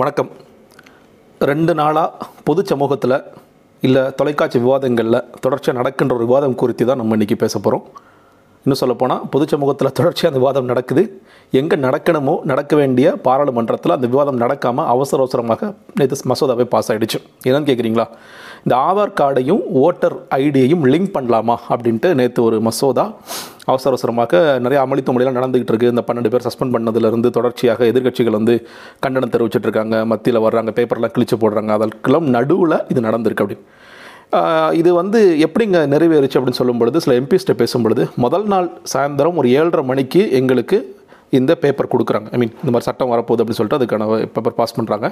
வணக்கம். ரெண்டு நாளாக பொது சமூகத்தில் இல்லை தொலைக்காட்சி விவாதங்களில் தொடர்ச்சியாக நடக்கின்ற ஒரு விவாதம் குறித்து தான் நம்ம இன்றைக்கி பேச போகிறோம் இன்னும் சொல்லப்போனால் பொது சமூகத்தில் தொடர்ச்சியாக அந்த விவாதம் நடக்குது. எங்கே நடக்கணுமோ நடக்க வேண்டிய பாராளுமன்றத்தில் அந்த விவாதம் நடக்காமல் அவசர அவசரமாக நேற்று மசோதாவே பாஸ் ஆகிடுச்சு என்னன்னு கேட்குறீங்களா இந்த ஆதார் கார்டையும் ஓட்டர் ஐடியையும் லிங்க் பண்ணலாமா அப்படின்ட்டு நேற்று ஒரு மசோதா அவசர அவசரமாக நிறைய அமளித்து மொழியெல்லாம் நடந்துகிட்டு இருக்கு. இந்த பன்னெண்டு பேர் சஸ்பெண்ட் பண்ணதுலேருந்து தொடர்ச்சியாக எதிர்கட்சிகள் வந்து கண்டனம் தெரிவிச்சிட்டு இருக்காங்க. மத்தியில் வர்றாங்க பேப்பர்லாம் கிழிச்சு போடுறாங்க. அதற்கெல்லாம் நடுவில் இது நடந்திருக்கு அப்படின்னு. இது வந்து எப்படிங்க நிறைவேறுச்சு அப்படின்னு சொல்லும் பொழுது சில எம்பிஸ்ட்டை பேசும் பொழுது முதல் நாள் சாயந்தரம் ஒரு ஏழரை மணிக்கு எங்களுக்கு இந்த பேப்பர் கொடுக்குறாங்க. ஐ மீன் இந்த மாதிரி சட்டம் வரப்போகுது அப்படின்னு சொல்லிட்டு அதுக்கான பேப்பர் பாஸ் பண்ணுறாங்க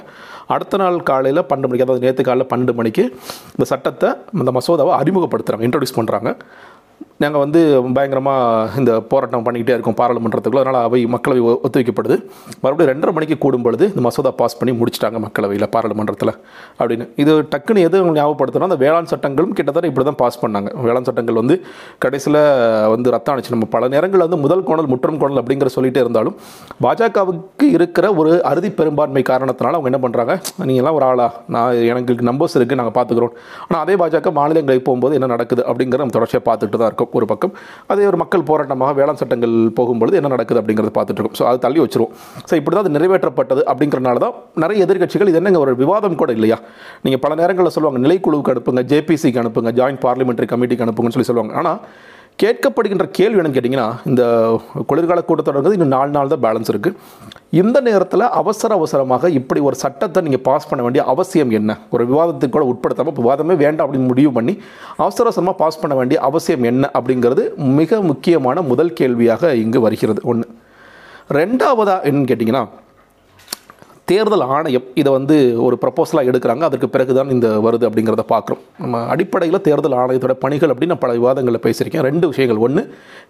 அடுத்த நாள் காலையில் பன்னெண்டு மணிக்கு அதாவது நேற்று காலையில் பன்னெண்டு மணிக்கு இந்த சட்டத்தை இந்த மசோதாவை அறிமுகப்படுத்துகிறாங்க இன்ட்ரடியூஸ் பண்ணுறாங்க நாங்கள் வந்து பயங்கரமாக இந்த போராட்டம் பண்ணிக்கிட்டே இருக்கோம் பாராளுமன்றத்துக்குள்ள. அதனால் அவை மக்களவை ஒ- மறுபடியும் ரெண்டரை மணிக்கு கூடும் பொழுது இந்த மசோதா பாஸ் பண்ணி முடிச்சிட்டாங்க மக்களவையில் பாராளுமன்றத்தில். அப்படின்னு. இது டக்குன்னு எது உங்களுக்கு அந்த வேளாண் சட்டங்களும் கிட்டத்தட்ட இப்படி தான் பாஸ் பண்ணாங்க. வேளாண் சட்டங்கள் வந்து கடைசியில் வந்து ரத்தம் அணிச்சு நம்ம பல நேரங்களில் வந்து முதல் கோணல் முற்றம் கோணல் அப்படிங்கிற சொல்லிகிட்டே இருந்தாலும் பாஜகவுக்கு இருக்கிற ஒரு அறுதி பெரும்பான்மை காரணத்தினால அவங்க என்ன பண்ணுறாங்க நீங்கள்லாம் ஒரு ஆளா? நான் எனக்கு நம்பர்ஸ் இருக்குது நாங்கள் பார்த்துக்குறோம் ஆனால் அதே பாஜக மாநிலங்களுக்கு போகும்போது என்ன நடக்குது அப்படிங்கிறத நம்ம தொடர்ச்சியாக பார்த்துட்டு தான் இருக்கோம் ஒரு பக்கம். அதே ஒரு மக்கள் போராட்டமாக வேளாண் சட்டங்கள் போகும்பொழுது என்ன நடக்குது அப்படிங்கிறத பார்த்துட்டு இருக்கோம் ஸோ அது தள்ளி வச்சிருவோம். ஸோ இப்படி தான் அது நிறைவேற்றப்பட்டது அப்படிங்கிறனால தான் நிறைய எதிர்க்கட்சிகள் இது என்னங்க ஒரு விவாதம் கூட இல்லையா? நீங்கள் பல நேரங்களில் சொல்லுவாங்க நிலைக்குழுவுக்கு அனுப்புங்க ஜேபிசிக்கு அனுப்புங்க ஜாயின்ட் பார்லிமெண்ட்ரி கமிட்டிக்கு அனுப்புங்கன்னு சொல்லி சொல்லுவாங்க. ஆனால் கேட்கப்படுகின்ற கேள்வி என்னன்னு கேட்டிங்கன்னா இந்த குளிர்கால கூட்டத்தொடர் இன்னும் நாலு நாள் தான் பேலன்ஸ் இருக்குது இந்த நேரத்தில் அவசர அவசரமாக இப்படி ஒரு சட்டத்தை நீங்கள் பாஸ் பண்ண வேண்டிய அவசியம் என்ன? ஒரு விவாதத்துக்கு கூட உட்படுத்தாமல் விவாதமே வேண்டாம் அப்படின்னு முடிவு பண்ணி அவசர அவசரமாக பாஸ் பண்ண வேண்டிய அவசியம் என்ன அப்படிங்கிறது மிக முக்கியமான முதல் கேள்வியாக இங்கு வருகிறது. ஒன்று ரெண்டாவதாக என்னன்னு கேட்டிங்கன்னா தேர்தல் ஆணையம் இதை வந்து ஒரு ப்ரப்போசலாக எடுக்கிறாங்க. அதற்கு பிறகு தான் இந்த வருது அப்படிங்கிறத பார்க்குறோம். நம்ம அடிப்படையில் தேர்தல் ஆணையத்தோட பணிகள் அப்படின்னு நான் பல விவாதங்களில் பேசியிருக்கேன். ரெண்டு விஷயங்கள். ஒன்று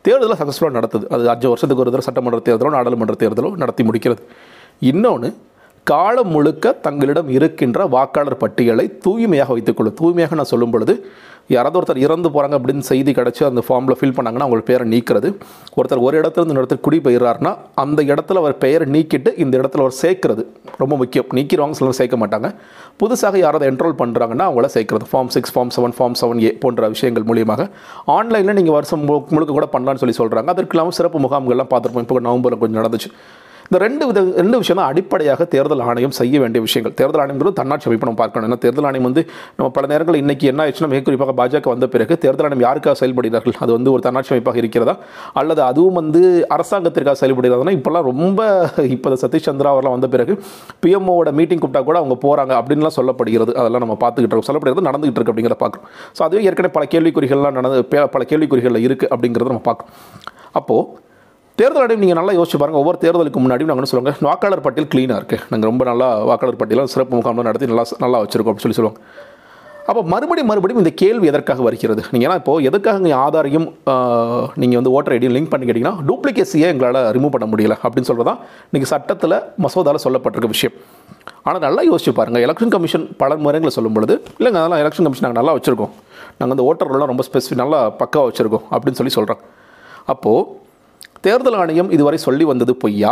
தேர்தலை சக்ஸஸ்ஃபுல்லாக நடத்துது. அது அஞ்சு வருஷத்துக்கு ஒரு தடவை சட்டமன்ற தேர்தலோ நாடாளுமன்ற தேர்தலோ நடத்தி முடிக்கிறது. இன்னொன்று காலம் முழுக்க தங்களிடம் இருக்கின்ற வாக்காளர் பட்டியலை தூய்மையாக வைத்துக்கொள்ளும் தூய்மையாக நான் சொல்லும் பொழுது யாராவது ஒருத்தர் இறந்து போகிறாங்க அப்படின்னு செய்தி கிடச்சி அந்த ஃபார்மில் ஃபில் பண்ணாங்கன்னா அவங்க பேரை நீக்கிறது. ஒருத்தர் ஒரு இடத்துல இருந்து இன்னொரு இடத்துல குடி போயிடுறாருன்னா அந்த இடத்துல அவர் பெயரை நீக்கிட்டு இந்த இடத்துல அவர் சேர்க்கறது. ரொம்ப முக்கியம். நீக்கிறவங்க சிலர் சேர்க்க மாட்டாங்க. புதுசாக யாராவது என்ரோல் பண்ணுறாங்கன்னா அவங்கள சேர்க்கறது. Form six form seven form seven A போன்ற விஷயங்கள் மூலியமாக. ஆன்லைனில் நீங்கள் வருஷம் முழுக்க கூட பண்ணலான்னு சொல்லி சொல்கிறாங்க அதற்கு இல்லாமல் சிறப்பு முகாம்கள்லாம் பார்த்துருப்போம். இப்போ நவம்பரில் கொஞ்சம் நடந்துச்சு. இந்த ரெண்டு வித ரெண்டு விஷயம் தான் அடிப்படையாக தேர்தல் ஆணையம் செய்ய வேண்டிய விஷயங்கள். தேர்தல் ஆணையம் தன்னாட்சி அமைப்பு நம்ம பார்க்கணும். ஏன்னா தேர்தல் ஆணையம் வந்து நம்ம பல நேரங்களில் இன்றைக்கி என்ன ஆயிடுச்சுன்னா மிக குறிப்பாக பாஜக வந்த பிறகு தேர்தல் ஆணையம் யாருக்காக செயல்படுகிறார்கள்? அது வந்து ஒரு தன்னாட்சி அமைப்பாக இருக்கிறதா? அல்லது அதுவும் வந்து அரசாங்கத்திற்காக செயல்படுகிறதுனா? இப்போல்லாம் ரொம்ப இப்போ சதீஷ் சந்திரா அவர்லாம் வந்த பிறகு பிஎம்ஓட மீட்டிங் கூப்பிட்டா கூட அவங்க போகிறாங்க அப்படின்லாம் சொல்லப்படுகிறது. அதெல்லாம் நம்ம பார்த்துக்கிட்டு இருக்கோம். சொல்லப்படுகிறது நடந்துகிட்டு இருக்கு அப்படிங்கிறத பார்க்குறோம். ஸோ அதுவே ஏற்கனவே பல கேள்விக்குறிகள்லாம் நடந்து பே- பல கேள்விக்குறிகளில் இருக்குது அப்படிங்கிறத நம்ம பார்க்கணும் அப்போது தேர்தல் ஆணையம் நீங்கள் நல்லா யோசிச்சு பாருங்கள் ஒவ்வொரு தேர்தலுக்கு முன்னாடியும் நாங்கள் சொல்லுவாங்க? வாக்காளர் பட்டியல் க்ளீனாக இருக்குது நாங்கள் ரொம்ப நல்லா வாக்காளர் பட்டியலாம் சிறப்பு முகாம்லாம் நடத்தி நல்லா நல்லா வச்சுருக்கோம் அப்படின்னு சொல்லி சொல்லுவாங்க. அப்போ மறுபடியும் மறுபடியும் இந்த கேள்வி எதற்காக வருகிறது? நீங்கள் ஏன்னா இப்போது எதற்காக நீங்கள் ஆதாரையும் நீங்கள் வந்து ஓட்டர் ஐடியும் லிங்க் பண்ணி கேட்டிங்கன்னா டூப்ளிகேசியை எங்களால் ரிமூவ் பண்ண முடியல அப்படின்னு சொல்கிறது தான் இன்றைக்கி சட்டத்தில் மசோதாவில் சொல்லப்பட்டிருக்க விஷயம். ஆனால் நல்லா யோசிச்சு பாருங்கள் எலெக்ஷன் கமிஷன் பல முறைகளை சொல்லும் பொழுது இல்லைங்க அதெல்லாம் எலெக்ஷன் கமிஷன் நாங்கள் நல்லா வச்சுருக்கோம். நாங்கள் அந்த ஓட்டர்லாம் ரொம்ப ஸ்பெசிஃபிக் நல்லா பக்காவாக வச்சுருக்கோம் அப்படின்னு சொல்லி சொல்கிறோம் அப்போது தேர்தல் ஆணையம் இதுவரை சொல்லி வந்தது பொய்யா?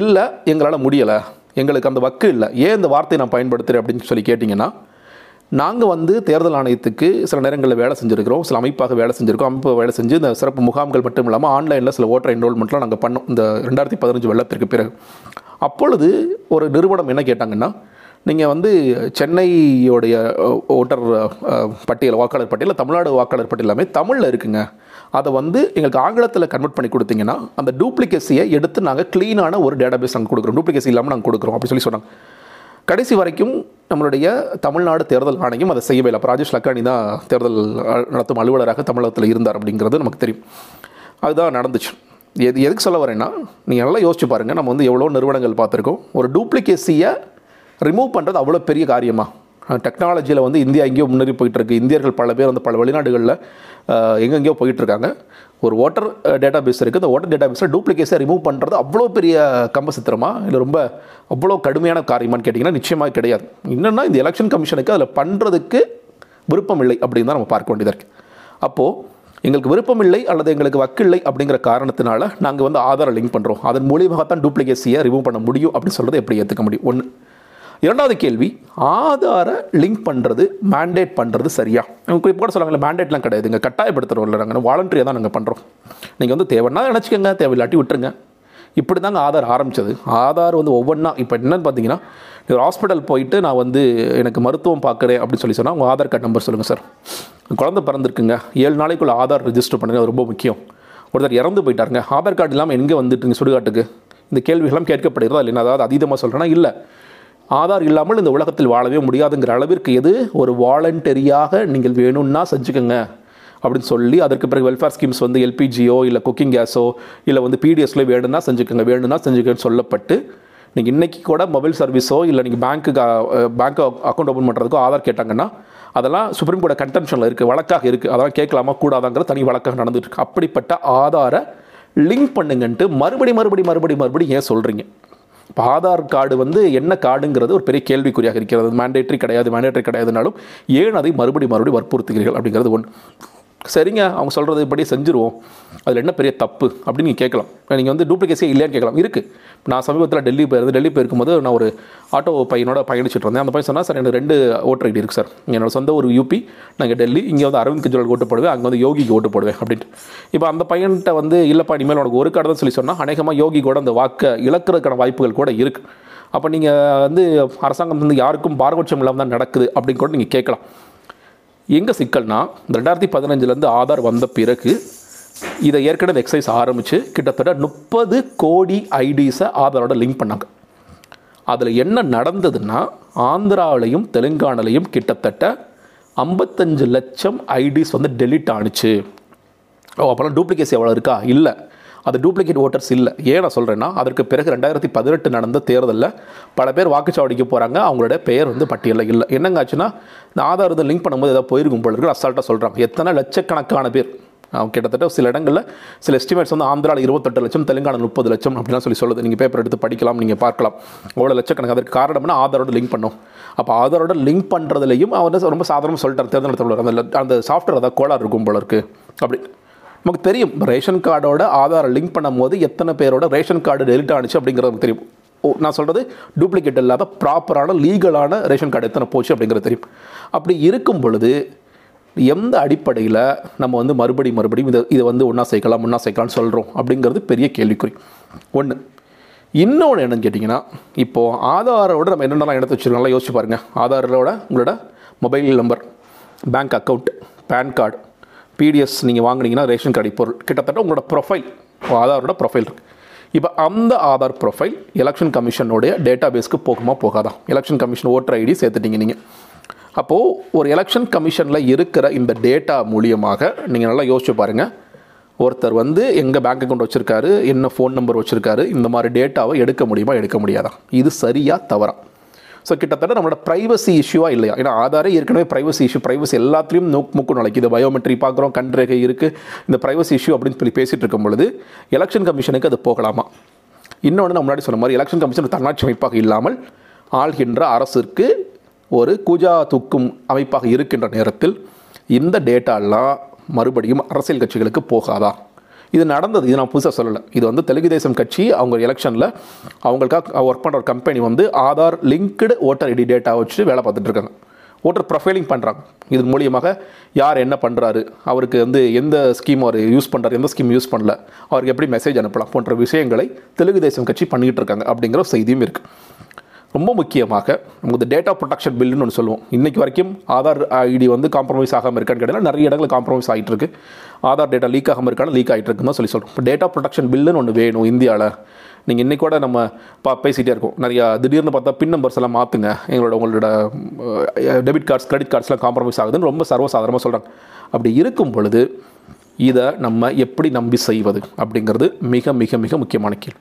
இல்லை எங்களால் முடியலை. எங்களுக்கு அந்த வக்கு இல்லை. ஏன் இந்த வார்த்தையை நான் பயன்படுத்துகிறேன் அப்படின்னு சொல்லி கேட்டிங்கன்னா நாங்கள் வந்து தேர்தல் ஆணையத்துக்கு சில நேரங்களில் வேலை செஞ்சுருக்கிறோம். சில அமைப்பாக வேலை செஞ்சுருக்கோம். அமைப்பு வேலை செஞ்சு இந்த சிறப்பு முகாம்கள் மட்டும் இல்லாமல் ஆன்லைனில் சில ஓட்டர் என்ரோல்மெண்ட்லாம் நாங்கள் பண்ணோம். இந்த ரெண்டாயிரத்தி பதினஞ்சு வெள்ளத்திற்கு பிறகு. அப்பொழுது ஒரு நிறுவனம் என்ன கேட்டாங்கன்னா நீங்கள் வந்து சென்னையோடைய ஓட்டர் பட்டியல் வாக்காளர் பட்டியல் தமிழ்நாடு வாக்காளர் பட்டியல் எல்லாமே தமிழில் இருக்குங்க. அதை வந்து எங்களுக்கு ஆங்கிலத்தில் கன்வெர்ட் பண்ணி கொடுத்தீங்கன்னா அந்த டூப்ளிகேசியை எடுத்து நாங்கள் க்ளீனான ஒரு டேட்டாபேஸ் நாங்கள் கொடுக்குறோம். டூப்ளிகேசி இல்லாமல் நாங்கள் கொடுக்குறோம் அப்படி சொல்லி சொன்னாங்க. கடைசி வரைக்கும் நம்மளுடைய தமிழ்நாடு தேர்தல் ஆணையம் அதை செய்யவே இல்லை. அப்போ ராஜேஷ் லக்கானி தான் தேர்தல் நடத்தும் அலுவலராக தமிழகத்தில் இருந்தார் அப்படிங்கிறது நமக்கு தெரியும். அதுதான் நடந்துச்சு. எது எதுக்கு சொல்ல வரேன்னா நீங்கள் நல்லா யோசிச்சு பாருங்கள் நம்ம வந்து எவ்வளோ நிறுவனங்கள் பார்த்துருக்கோம். ஒரு டூப்ளிகேசியை ரிமூவ் பண்ணுறது அவ்வளோ பெரிய காரியமாக டெக்னாலஜியில் வந்து இந்தியா எங்கேயோ முன்னேறி போயிட்டு இருக்கு இந்தியர்கள் பல பேர் வந்து பல வெளிநாடுகளில் எங்கெங்கேயோ போயிட்டுருக்காங்க. ஒரு வாட்டர் டேட்டா பேஸ் இருக்குது அந்த வாட்டர் டேட்டா பேஸில் டூப்ளிகேஸை ரிமூவ் பண்ணுறது அவ்வளோ பெரிய கம்பசித்திரமா இல்லை ரொம்ப அவ்வளோ கடுமையான காரியமான்னு கேட்டிங்கன்னா நிச்சயமாக கிடையாது. என்னென்னா இந்த எலெக்ஷன் கமிஷனுக்கு அதில் பண்ணுறதுக்கு விருப்பம் இல்லை அப்படின்னு தான் நம்ம பார்க்க வேண்டியதாக இருக்குது அப்போது எங்களுக்கு விருப்பம் இல்லை அல்லது எங்களுக்கு வக்கில்லை அப்படிங்கிற காரணத்தினால நாங்கள் வந்து ஆதார் லிங்க் பண்ணுறோம் அதன் மூலியமாக தான் டூப்ளிகேசியை ரிமூவ் பண்ண முடியும் அப்படின்னு சொல்கிறது எப்படி ஏற்றுக்க முடியும்? ஒன்று இரண்டாவது கேள்வி ஆதாரை லிங்க் பண்ணுறது மேண்டேட் பண்ணுறது சரியா? குறிப்பாக கூட சொல்லுவாங்கல்ல மேண்டேட்லாம் கிடையாதுங்க கட்டாயப்படுத்துகிறோம் இல்லை நாங்கள் வாலண்டரியாக தான் நாங்கள் பண்ணுறோம் நீங்கள் வந்து தேவைன்னா நினச்சிக்கோங்க தேவையில்லாட்டி விட்டுருங்க. இப்படி தாங்க ஆதார் ஆரம்பித்தது ஆதார் வந்து ஒவ்வொன்றா இப்போ என்னென்னு பார்த்தீங்கன்னா ஒரு ஹாஸ்பிட்டல் போயிட்டு நான் வந்து எனக்கு மருத்துவம் பார்க்குறேன் அப்படின்னு சொல்லி சொன்னால் உங்கள் ஆதார் கார்டு நம்பர் சொல்லுங்கள் சார் குழந்தை பிறந்திருக்குங்க. ஏழு நாளைக்குள்ள ஆதார் ரெஜிஸ்டர் பண்ணுங்க அது ரொம்ப முக்கியம். ஒருத்தர் இறந்து போயிட்டாருங்க. ஆதார் கார்டு இல்லாமல் எங்கே வந்துட்டுங்க சுடுகாட்டுக்கு? இந்த கேள்விகள்லாம் கேட்கப்படுகிறதா இல்லை அதாவது அதீதமாக சொல்கிறேன்னா இல்லை. ஆதார் இல்லாமல் இந்த உலகத்தில் வாழவே முடியாதுங்கிற அளவிற்கு எது? ஒரு வாலண்டரியாக நீங்கள் வேணும்னா செஞ்சுக்கோங்க. அப்படின்னு சொல்லி அதற்கு பிறகு வெல்ஃபேர் ஸ்கீம்ஸ் வந்து எல்பிஜியோ இல்லை குக்கிங் கேஸோ இல்லை வந்து பிடிஎஸ்ல வேணும்னா செஞ்சுக்கோங்க. வேணும்னா செஞ்சுக்கன்னு சொல்லப்பட்டு நீங்கள் இன்றைக்கி கூட மொபைல் சர்வீஸோ இல்லை நீங்கள் பேங்க்கு பேங்க் அக்கௌண்ட் ஓப்பன் பண்ணுறதுக்கோ ஆதார் கேட்டாங்கன்னா அதெல்லாம் சுப்ரீம் கோர்ட் கன்டென்ஷனில் இருக்குது வழக்காக இருக்குது அதெல்லாம் கேட்கலாமா? கூடாதாங்கிற தனி வழக்காக நடந்துட்டு இருக்கு. அப்படிப்பட்ட ஆதாரை லிங்க் பண்ணுங்கன்ட்டு மறுபடி மறுபடி மறுபடி மறுபடி ஏன் சொல்கிறீங்க இப்போ ஆதார் கார்டு வந்து என்ன கார்டுங்கிறது ஒரு பெரிய கேள்விக்குறியாக இருக்கிறது. மேண்டேட்ரி கிடையாது மேண்டேட்ரி கிடையாதுனாலும் ஏன் அதை மறுபடி மறுபடி வற்புறுத்துகிறீர்கள் அப்படிங்கிறது ஒன்று. சரிங்க அவங்க சொல்கிறது இப்படி செஞ்சுருவோம். அதில் என்ன பெரிய தப்பு அப்படின்னு நீங்கள் கேட்கலாம். நீங்கள் வந்து டூப்ளிகேசியே இல்லையான்னு கேட்கலாம். இருக்குது நான் சமீபத்தில் டெல்லி போயிருந்தேன் டெல்லி போயிருக்கும்போது நான் ஒரு ஆட்டோ பையனோட பயணிச்சுட்டு இருந்தேன். அந்த பையன் சொன்னால் சார் எனக்கு ரெண்டு ஓட்டர் ஐடி இருக்குது சார். என்னோட சொந்த ஒரு யூபி நாங்கள் டெல்லி இங்கே வந்து அரவிந்த் கெஜ்ரிவால் ஓட்டு போடுவேன் அங்கே வந்து யோகிக்கு ஓட்டு போடுவேன் அப்படின்ட்டு. இப்போ அந்த பையன்கிட்ட வந்து இல்லைப்பா இனிமேல் உனக்கு ஒரு கடை தான் சொல்லி சொன்னால் அநேகமாக யோகி கூட அந்த வாக்கை இழக்கிறதுக்கான வாய்ப்புகள் கூட இருக்குது அப்போ நீங்கள் வந்து அரசாங்கம் வந்து யாருக்கும் பாரபட்சம் இல்லாமல் தான் நடக்குது அப்படின்னு கூட நீங்கள் கேட்கலாம். எங்கே சிக்கல்னா ரெண்டாயிரத்தி பதினஞ்சுலேருந்து ஆதார் வந்த பிறகு இதை ஏற்கனவே எக்ஸசைஸ் ஆரம்பித்து கிட்டத்தட்ட முப்பது கோடி ஐடிஸை ஆதாரோட லிங்க் பண்ணாங்க. அதில் என்ன நடந்ததுன்னா ஆந்திராவிலையும் தெலுங்கானாலையும் கிட்டத்தட்ட ஐம்பத்தஞ்சு லட்சம் ஐடிஸ் வந்து டெலிட் ஆணுச்சு ஓ அப்போல்லாம் டூப்ளிகேசி எவ்வளோ இருக்கா? இல்லை. அது டூப்ளிகேட் ஓட்டர்ஸ் இல்லை. ஏன் நான் சொல்கிறேன்னா அதற்கு பிறகு ரெண்டாயிரத்தி பதினெட்டு நடந்த தேர்தலில் பல பேர் வாக்குச்சாவடிக்கு போகிறாங்க அவங்களோட பெயர் வந்து பட்டியலில் இல்லை. என்னங்க ஆச்சுன்னா இந்த ஆதார் இதை லிங்க் பண்ணும்போது ஏதாவது போயிருக்கும் போல இருக்கு. அசால்ட்டாக சொல்கிறாங்க எத்தனை லட்சக்கணக்கான பேர்? அவங்க கிட்டத்தட்ட சில இடங்களில் சில எஸ்டிமேட்ஸ் வந்து ஆந்திராவில் இருபத்தெட்டு லட்சம் தெலுங்கானா முப்பது லட்சம் அப்படிலாம் சொல்லி சொல்லுது. நீங்கள் பேப்பர் எடுத்து படிக்கலாம் நீங்கள் பார்க்கலாம். அவ்வளோ லட்சக்கணக்கு அதற்கு காரணம்னா ஆதாரோட லிங்க் பண்ணோம். அப்போ ஆதாரோட லிங்க் பண்ணுறதுலையும் அவர் வந்து ரொம்ப சாதாரணமாக சொல்லிட்டார். தேர்தல் நடத்தவர் அந்த அந்த சாஃப்ட்வேர் அதாவது கோளாறு இருக்கும் போல இருக்குது அப்படி. நமக்கு தெரியும். ரேஷன் கார்டோட ஆதாரை லிங்க் பண்ணும்போது எத்தனை பேரோட ரேஷன் கார்டு டெலிட் ஆனிச்சு அப்படிங்கிறது நமக்கு தெரியும். ஓ நான் சொல்கிறது டூப்ளிகேட் இல்லாத ப்ராப்பரான லீகலான ரேஷன் கார்டு எத்தனை போச்சு அப்படிங்கிறது தெரியும். அப்படி இருக்கும் பொழுது எந்த அடிப்படையில் நம்ம வந்து மறுபடி மறுபடியும் இதை இதை வந்து ஒன்றா சேர்க்கலாம் ஒன்றா சேர்க்கலாம்னு சொல்கிறோம் அப்படிங்கிறது பெரிய கேள்விக்குறி. ஒன்று இன்னொன்று என்னன்னு கேட்டிங்கன்னா இப்போது ஆதாரோட நம்ம என்னென்னலாம் எடுத்து வச்சுருக்கோம்லாம் யோசிச்சு பாருங்கள் ஆதாரோட உங்களோட mobile number bank account PAN card PDS நீங்கள் வாங்குனீங்கன்னா ரேஷன் கார்டு பொருள் கிட்டத்தட்ட உங்களோட ப்ரொஃபைல் ஆதாரோட ப்ரொஃபைல் இருக்குது இப்போ அந்த ஆதார் ப்ரொஃபைல் எலெக்ஷன் கமிஷனுடைய டேட்டா பேஸ்க்கு போகுமா போகாதா? எலெக்ஷன் கமிஷன் ஓட்டர் ஐடி சேர்த்துட்டீங்க நீங்கள் அப்போது ஒரு எலெக்ஷன் கமிஷனில் இருக்கிற இந்த டேட்டா மூலியமாக நீங்கள் நல்லா யோசிச்சு பாருங்கள் ஒருத்தர் வந்து எங்கள் பேங்க் அக்கௌண்ட் வச்சுருக்காரு என்ன ஃபோன் நம்பர் வச்சுருக்காரு இந்த மாதிரி டேட்டாவை எடுக்க முடியுமா எடுக்க முடியாதா? இது சரியாக தவறா? ஸோ கிட்டத்தட்ட நம்மளோட ப்ரைவசி இஷ்யூவாக இல்லையா? ஏன்னா ஆதாரே ஏற்கனவே ப்ரைவசி இஷ்யூ ப்ரைவசி எல்லாத்துலேயும் நோக்கு முக்கு நுழைக்கு இது பயோமெட்ரி பார்க்குறோம் கண்ரேகை இருக்குது இந்த ப்ரைவசி இஷ்யூ அப்படின்னு சொல்லி பேசிகிட்டு இருக்கும் பொழுது எலெக்ஷன் கமிஷனுக்கு அது போகலாமா? இன்னொன்று நான் முன்னாடி சொன்ன மாதிரி எலெக்ஷன் கமிஷன் தன்னாட்சி அமைப்பாக இல்லாமல் ஆள்கின்ற அரசிற்கு ஒரு கூஜா தூக்கும் அமைப்பாக இருக்கின்ற நேரத்தில் இந்த டேட்டாலாம் மறுபடியும் அரசியல் கட்சிகளுக்கு போகாதா? இது நடந்தது. இது நான் புதுசாக சொல்லலை. இது வந்து தெலுங்கு தேசம் கட்சி அவங்க எலெக்ஷனில் அவங்களுக்காக ஒர்க் பண்ணுற ஒரு கம்பெனி வந்து Aadhaar linked voter ID data வச்சு வேலை பார்த்துட்டு இருக்காங்க. ஓட்டர் ப்ரொஃபைலிங் பண்ணுறாங்க இதன் மூலியமாக யார் என்ன பண்ணுறாரு அவருக்கு வந்து எந்த ஸ்கீம் அவர் யூஸ் பண்ணுறாரு எந்த ஸ்கீம் யூஸ் பண்ணல அவருக்கு எப்படி மெசேஜ் அனுப்பலாம் போன்ற விஷயங்களை தெலுங்கு தேசம் கட்சி பண்ணிக்கிட்டு இருக்காங்க அப்படிங்கிற செய்தியும் இருக்குது ரொம்ப முக்கியமாக நமக்கு இந்த டேட்டா ப்ரொடெக்ஷன் பில்லுன்னு ஒன்று சொல்லுவோம். இன்றைக்கி வரைக்கும் ஆதார் ஐடி வந்து காம்ப்ரமைஸ் ஆகாமல் இருக்கான்னு கேட்டால் நிறைய இடங்களில் காம்ப்ரமைஸ் ஆகிட்டு இருக்கு. ஆதார் டேட்டா லீக் ஆகாமல் இருக்கான்னு லீக் ஆகிட்டு இருக்குன்னு தான் சொல்லி சொல்கிறோம் இப்போ டேட்டா ப்ரொடெக்ஷன் பில்லுன்னு ஒன்று வேணும் இந்தியாவில் நீங்கள் இன்றைக்கி கூட நம்ம பா பேசிகிட்டே இருக்கோம். நிறையா திடீர்னு பார்த்தா பின் நம்பர்ஸ் எல்லாம் மாற்றுங்க எங்களோட உங்களோட டெபிட் கார்ட்ஸ் கிரெடிட் கார்ட்ஸ்லாம் காம்ப்ரமைஸ் ஆகுதுன்னு ரொம்ப சர்வசாதாரணமாக சொல்கிறாங்க அப்படி இருக்கும் பொழுது இதை நம்ம எப்படி நம்பி செய்வது அப்படிங்கிறது மிக மிக மிக முக்கியமான கேள்வி.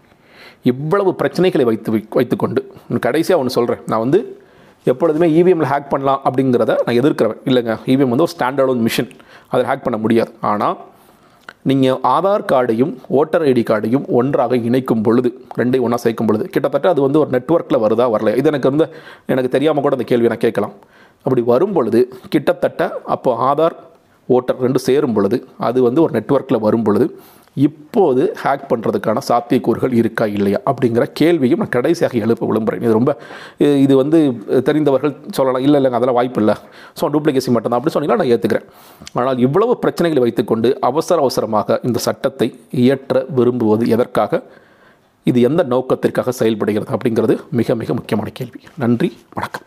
இவ்வளவு பிரச்சனைகளை வைத்து வைத்துக்கொண்டு. கடைசியாக ஒன்று சொல்கிறேன் நான் வந்து எப்பொழுதுமே இவிஎம்மில் ஹேக் பண்ணலாம் அப்படிங்கிறத நான் எதிர்க்கிறேன் இல்லைங்க. இவிஎம் வந்து ஒரு ஸ்டாண்டர்டோன் மிஷின் அதை ஹேக் பண்ண முடியாது. ஆனால் நீங்கள் ஆதார் கார்டையும் ஓட்டர் ஐடி கார்டையும் ஒன்றாக இணைக்கும் பொழுது ரெண்டையும் ஒன்றா சேர்க்கும் பொழுது கிட்டத்தட்ட அது வந்து ஒரு நெட்ஒர்க்கில் வருதா வரல இது எனக்கு வந்து எனக்கு தெரியாமல் கூட அந்த கேள்வி நான் கேட்கலாம். அப்படி வரும் பொழுது கிட்டத்தட்ட அப்போ ஆதார் ஓட்டர் ரெண்டு சேரும் பொழுது அது வந்து ஒரு நெட்ஒர்க்கில் வரும் பொழுது இப்போது ஹேக் பண்ணுறதுக்கான சாத்தியக்கூறுகள் இருக்கா இல்லையா அப்படிங்கிற கேள்வியும் நான் கடைசியாக எழுப்ப விளம்புறேன். இது ரொம்ப இது- இது வந்து தெரிந்தவர்கள் சொல்லலாம். இல்லை இல்லைங்க அதெல்லாம் வாய்ப்பு இல்லை. ஸோ டூப்ளிகேசி மட்டும்தான் அப்படி சொன்னீங்கன்னா நான் ஏற்றுக்கிறேன் ஆனால் இவ்வளவு பிரச்சனைகளை வைத்துக்கொண்டு அவசர அவசரமாக இந்த சட்டத்தை இயற்ற விரும்புவது எதற்காக? இது எந்த நோக்கத்திற்காக செயல்படுகிறது அப்படிங்கிறது மிக மிக முக்கியமான கேள்வி. நன்றி வணக்கம்.